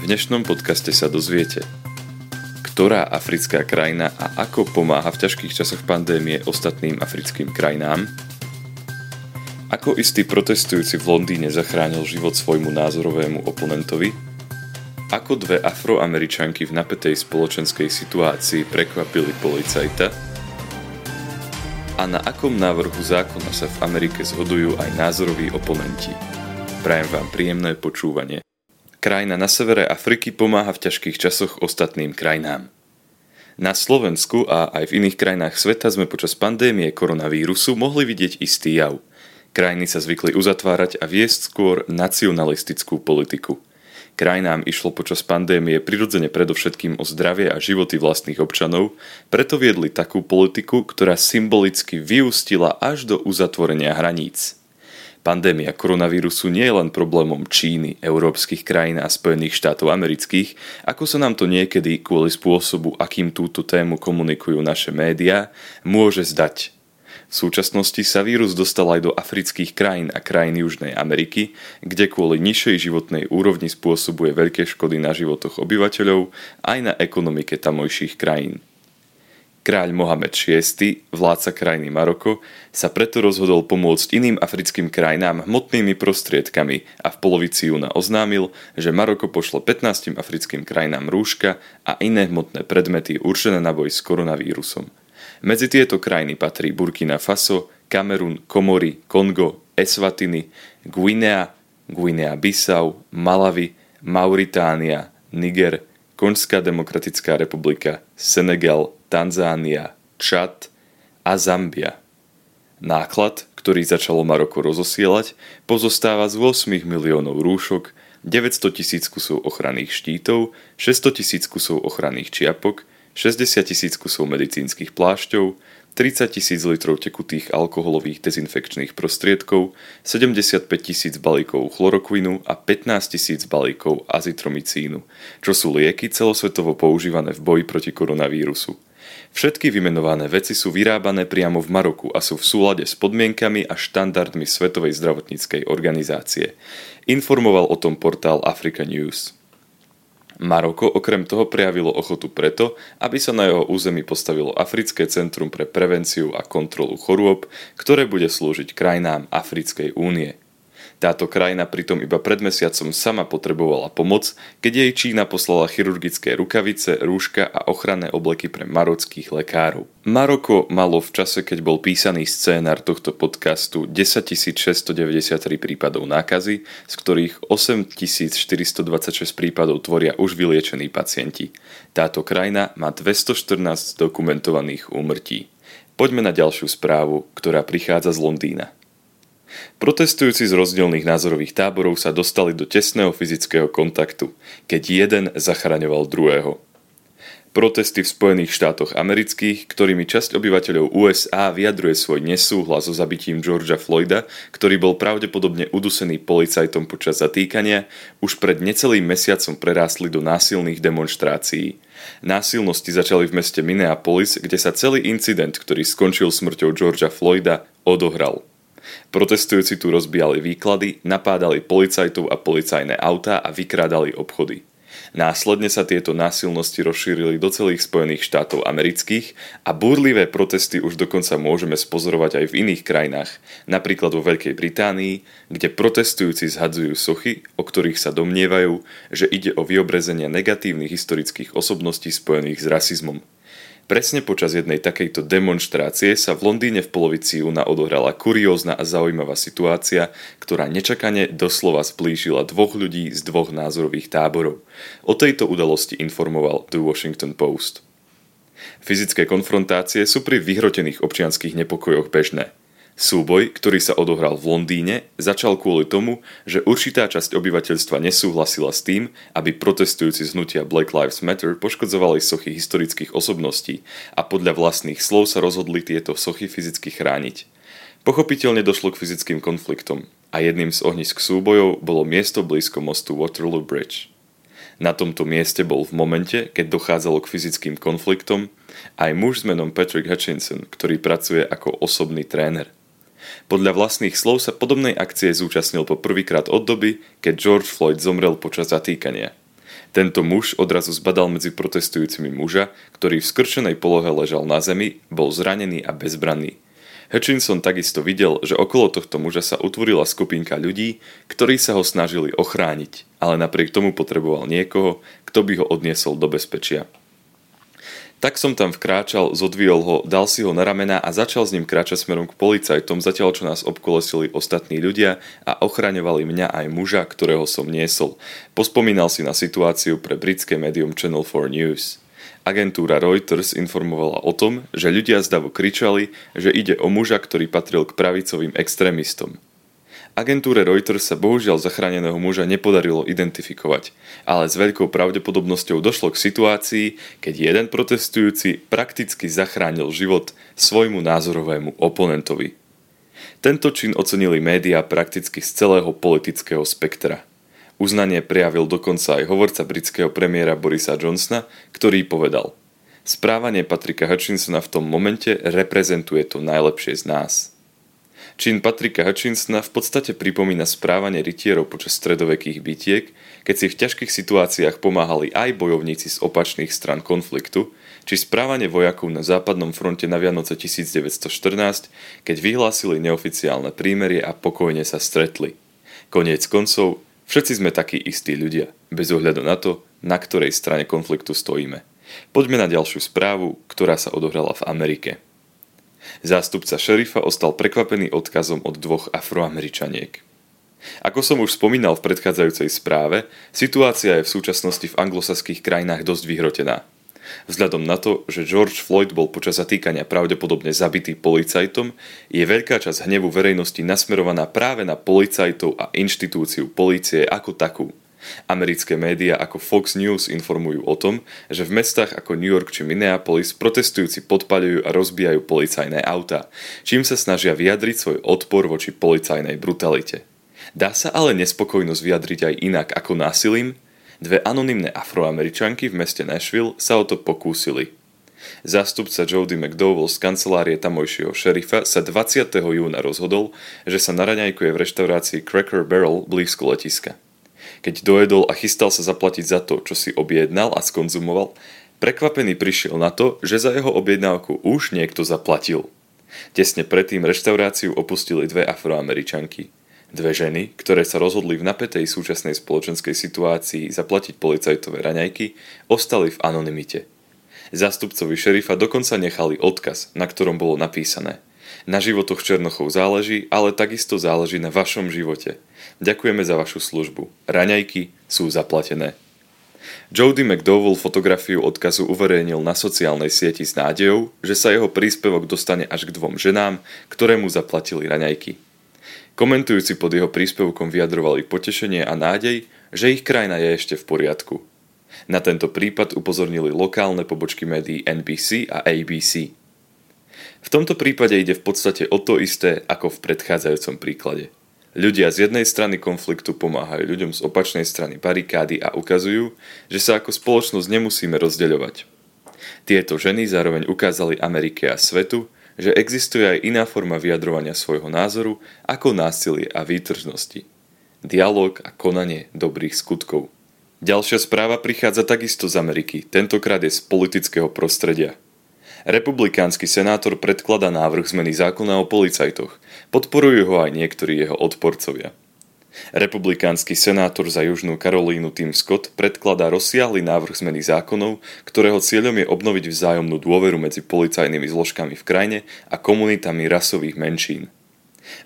V dnešnom podcaste sa dozviete, ktorá africká krajina a ako pomáha v ťažkých časoch pandémie ostatným africkým krajinám, ako istý protestujúci v Londýne zachránil život svojmu názorovému oponentovi, ako dve afroameričanky v napätej spoločenskej situácii prekvapili policajta a na akom návrhu zákona sa v Amerike zhodujú aj názoroví oponenti. Prajem vám príjemné počúvanie. Krajina na severe Afriky pomáha v ťažkých časoch ostatným krajinám. Na Slovensku a aj v iných krajinách sveta sme počas pandémie koronavírusu mohli vidieť istý jav. Krajiny sa zvykli uzatvárať a viesť skôr nacionalistickú politiku. Krajinám išlo počas pandémie prirodzene predovšetkým o zdravie a životy vlastných občanov, preto viedli takú politiku, ktorá symbolicky vyústila až do uzatvorenia hraníc – Pandémia koronavírusu nie je len problémom Číny, európskych krajín a Spojených štátov amerických, ako sa nám to niekedy kvôli spôsobu, akým túto tému komunikujú naše médiá, môže zdať. V súčasnosti sa vírus dostal aj do afrických krajín a krajín Južnej Ameriky, kde kvôli nižšej životnej úrovni spôsobuje veľké škody na životoch obyvateľov aj na ekonomike tamojších krajín. Kráľ Mohamed VI, vládca krajiny Maroko, sa preto rozhodol pomôcť iným africkým krajinám hmotnými prostriedkami a v polovici júna oznámil, že Maroko pošlo 15 africkým krajinám rúška a iné hmotné predmety určené na boj s koronavírusom. Medzi tieto krajiny patrí Burkina Faso, Kamerun, Komory, Kongo, Eswatiny, Guinea, Guinea-Bissau, Malawi, Mauritánia, Niger, Konžská demokratická republika, Senegal, Tanzánia, Čad a Zambia. Náklad, ktorý začalo Maroko rozosielať, pozostáva z 8 miliónov rúšok, 900 tisíc kusov ochranných štítov, 600 tisíc kusov ochranných čiapok, 60 tisíc kusov medicínskych plášťov, 30 tisíc litrov tekutých alkoholových dezinfekčných prostriedkov, 75 tisíc balíkov chlorokvinu a 15 tisíc balíkov azitromicínu, čo sú lieky celosvetovo používané v boji proti koronavírusu. Všetky vymenované veci sú vyrábané priamo v Maroku a sú v súlade s podmienkami a štandardmi Svetovej zdravotníckej organizácie. Informoval o tom portál Africa News. Maroko okrem toho prejavilo ochotu preto, aby sa na jeho území postavilo Africké centrum pre prevenciu a kontrolu chorôb, ktoré bude slúžiť krajinám Africkej únie. Táto krajina pritom iba pred mesiacom sama potrebovala pomoc, keď jej Čína poslala chirurgické rukavice, rúška a ochranné obleky pre marockých lekárov. Maroko malo v čase, keď bol písaný scénar tohto podcastu 10 693 prípadov nákazy, z ktorých 8426 prípadov tvoria už vyliečení pacienti. Táto krajina má 214 dokumentovaných úmrtí. Poďme na ďalšiu správu, ktorá prichádza z Londýna. Protestujúci z rozdielných názorových táborov sa dostali do tesného fyzického kontaktu, keď jeden zachraňoval druhého. Protesty v Spojených štátoch amerických, ktorými časť obyvateľov USA vyjadruje svoj nesúhlas so zabitím Georgia Floyda, ktorý bol pravdepodobne udusený policajtom počas zatýkania, už pred necelým mesiacom prerástli do násilných demonstrácií. Násilnosti začali v meste Minneapolis, kde sa celý incident, ktorý skončil smrťou Georgia Floyda, odohral. Protestujúci tu rozbijali výklady, napádali policajtov a policajné autá a vykrádali obchody. Následne sa tieto násilnosti rozšírili do celých Spojených štátov amerických a búrlivé protesty už dokonca môžeme spozorovať aj v iných krajinách, napríklad vo Veľkej Británii, kde protestujúci zhadzujú sochy, o ktorých sa domnievajú, že ide o vyobrezenie negatívnych historických osobností spojených s rasizmom. Presne počas jednej takejto demonstrácie sa v Londýne v polovici júna odohrala kuriózna a zaujímavá situácia, ktorá nečakane doslova splížila dvoch ľudí z dvoch názorových táborov. O tejto udalosti informoval The Washington Post. Fyzické konfrontácie sú pri vyhrotených občianských nepokojoch bežné – Súboj, ktorý sa odohral v Londýne, začal kvôli tomu, že určitá časť obyvateľstva nesúhlasila s tým, aby protestujúci z hnutia Black Lives Matter poškodzovali sochy historických osobností a podľa vlastných slov sa rozhodli tieto sochy fyzicky chrániť. Pochopiteľne došlo k fyzickým konfliktom a jedným z ohnisk súbojov bolo miesto blízko mostu Waterloo Bridge. Na tomto mieste bol v momente, keď dochádzalo k fyzickým konfliktom, aj muž s menom Patrick Hutchinson, ktorý pracuje ako osobný tréner – podľa vlastných slov sa podobnej akcie zúčastnil po prvýkrát od doby, keď George Floyd zomrel počas zatýkania. Tento muž odrazu zbadal medzi protestujúcimi muža, ktorý v skrčenej polohe ležal na zemi, bol zranený a bezbranný. Hutchinson takisto videl, že okolo tohto muža sa utvorila skupinka ľudí, ktorí sa ho snažili ochrániť, ale napriek tomu potreboval niekoho, kto by ho odniesol do bezpečia. Tak som tam vkráčal, zodvihol ho, dal si ho na ramena a začal s ním kráčať smerom k policajtom, zatiaľ čo nás obkolesili ostatní ľudia a ochraňovali mňa aj muža, ktorého som niesol. Pospomínal si na situáciu pre britské médium Channel 4 News. Agentúra Reuters informovala o tom, že ľudia zdavo kričali, že ide o muža, ktorý patril k pravicovým extrémistom. Agentúre Reuters sa bohužiaľ zachráneného muža nepodarilo identifikovať, ale s veľkou pravdepodobnosťou došlo k situácii, keď jeden protestujúci prakticky zachránil život svojmu názorovému oponentovi. Tento čin ocenili médiá prakticky z celého politického spektra. Uznanie prejavil dokonca aj hovorca britského premiéra Borisa Johnsona, ktorý povedal Správanie Patrika Hutchinsona v tom momente reprezentuje to najlepšie z nás. Čin Patrika Hutchinsona v podstate pripomína správanie rytierov počas stredovekých bitiek, keď si v ťažkých situáciách pomáhali aj bojovníci z opačných stran konfliktu, či správanie vojakov na západnom fronte na Vianoce 1914, keď vyhlásili neoficiálne prímerie a pokojne sa stretli. Koniec koncov, všetci sme takí istí ľudia, bez ohľadu na to, na ktorej strane konfliktu stojíme. Poďme na ďalšiu správu, ktorá sa odohrala v Amerike. Zástupca šerifa ostal prekvapený odkazom od dvoch afroameričaniek. Ako som už spomínal v predchádzajúcej správe, situácia je v súčasnosti v anglosaských krajinách dosť vyhrotená. Vzhľadom na to, že George Floyd bol počas zatýkania pravdepodobne zabitý policajtom, je veľká časť hnevu verejnosti nasmerovaná práve na policajtov a inštitúciu polície ako takú – Americké médiá ako Fox News informujú o tom, že v mestách ako New York či Minneapolis protestujúci podpaľujú a rozbijajú policajné autá, čím sa snažia vyjadriť svoj odpor voči policajnej brutalite. Dá sa ale nespokojnosť vyjadriť aj inak ako násilím? Dve anonymné afroameričanky v meste Nashville sa o to pokúsili. Zástupca Jody McDowell z kancelárie tamojšieho šerifa sa 20. júna rozhodol, že sa naraňajkuje v reštaurácii Cracker Barrel blízko letiska. Keď dojedol a chystal sa zaplatiť za to, čo si objednal a skonzumoval, prekvapený prišiel na to, že za jeho objednávku už niekto zaplatil. Tesne predtým reštauráciu opustili dve afroameričanky. Dve ženy, ktoré sa rozhodli v napätej súčasnej spoločenskej situácii zaplatiť policajtové raňajky, ostali v anonymite. Zástupcovi šerifa dokonca nechali odkaz, na ktorom bolo napísané – na životoch Černochov záleží, ale takisto záleží na vašom živote. Ďakujeme za vašu službu. Raňajky sú zaplatené. Jody McDowell fotografiu odkazu uverejnil na sociálnej sieti s nádejou, že sa jeho príspevok dostane až k dvom ženám, ktoré mu zaplatili raňajky. Komentujúci pod jeho príspevkom vyjadrovali potešenie a nádej, že ich krajina je ešte v poriadku. Na tento prípad upozornili lokálne pobočky médií NBC a ABC. V tomto prípade ide v podstate o to isté ako v predchádzajúcom príklade. Ľudia z jednej strany konfliktu pomáhajú ľuďom z opačnej strany barikády a ukazujú, že sa ako spoločnosť nemusíme rozdeľovať. Tieto ženy zároveň ukázali Amerike a svetu, že existuje aj iná forma vyjadrovania svojho názoru ako násilie a výtržnosti. Dialóg a konanie dobrých skutkov. Ďalšia správa prichádza takisto z Ameriky, tentokrát je z politického prostredia. Republikánsky senátor predklada návrh zmeny zákona o policajtoch. Podporujú ho aj niektorí jeho odporcovia. Republikánsky senátor za Južnú Karolínu Tim Scott predkladá rozsiahly návrh zmeny zákonov, ktorého cieľom je obnoviť vzájomnú dôveru medzi policajnými zložkami v krajine a komunitami rasových menšín.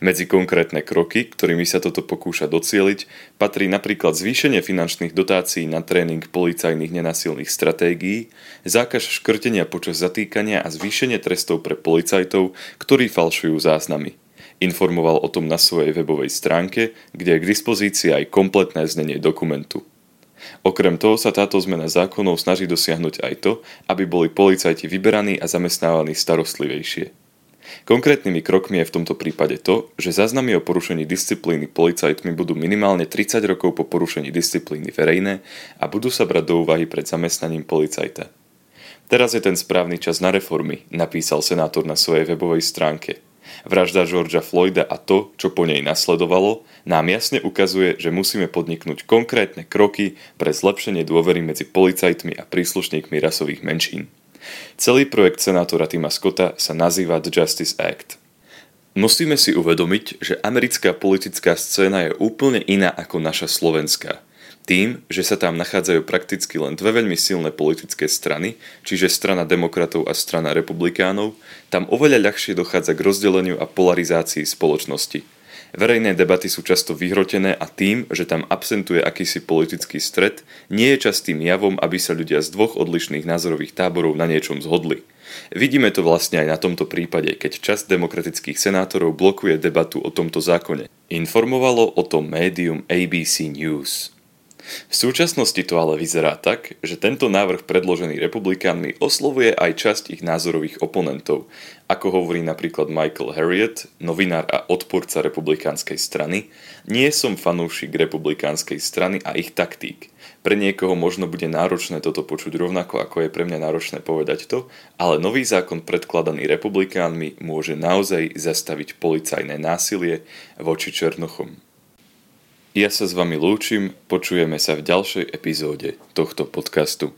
Medzi konkrétne kroky, ktorými sa toto pokúša docieliť, patrí napríklad zvýšenie finančných dotácií na tréning policajných nenasilných stratégií, zákaz škrtenia počas zatýkania a zvýšenie trestov pre policajtov, ktorí falšujú záznamy. Informoval o tom na svojej webovej stránke, kde je k dispozícii aj kompletné znenie dokumentu. Okrem toho sa táto zmena zákonov snaží dosiahnuť aj to, aby boli policajti vyberaní a zamestnávaní starostlivejšie. Konkrétnymi krokmi je v tomto prípade to, že záznamy o porušení disciplíny policajtmi budú minimálne 30 rokov po porušení disciplíny verejné a budú sa brať do úvahy pred zamestnaním policajta. Teraz je ten správny čas na reformy, napísal senátor na svojej webovej stránke. Vražda Georgia Floyda a to, čo po nej nasledovalo, nám jasne ukazuje, že musíme podniknúť konkrétne kroky pre zlepšenie dôvery medzi policajtmi a príslušníkmi rasových menšín. Celý projekt senátora Tima Scotta sa nazýva The Justice Act. Musíme si uvedomiť, že americká politická scéna je úplne iná ako naša slovenská – tým, že sa tam nachádzajú prakticky len dve veľmi silné politické strany, čiže strana demokratov a strana republikánov, tam oveľa ľahšie dochádza k rozdeleniu a polarizácii spoločnosti. Verejné debaty sú často vyhrotené a tým, že tam absentuje akýsi politický stred, nie je častým javom, aby sa ľudia z dvoch odlišných názorových táborov na niečom zhodli. Vidíme to vlastne aj na tomto prípade, keď časť demokratických senátorov blokuje debatu o tomto zákone. Informovalo o tom médium ABC News. V súčasnosti to ale vyzerá tak, že tento návrh predložený republikánmi oslovuje aj časť ich názorových oponentov, ako hovorí napríklad Michael Harriet, novinár a odporca republikánskej strany, nie som fanúšik republikánskej strany a ich taktík. Pre niekoho možno bude náročné toto počuť rovnako, ako je pre mňa náročné povedať to, ale nový zákon predkladaný republikánmi môže naozaj zastaviť policajné násilie voči Černochom. Ja sa s vami lúčim, počujeme sa v ďalšej epizóde tohto podcastu.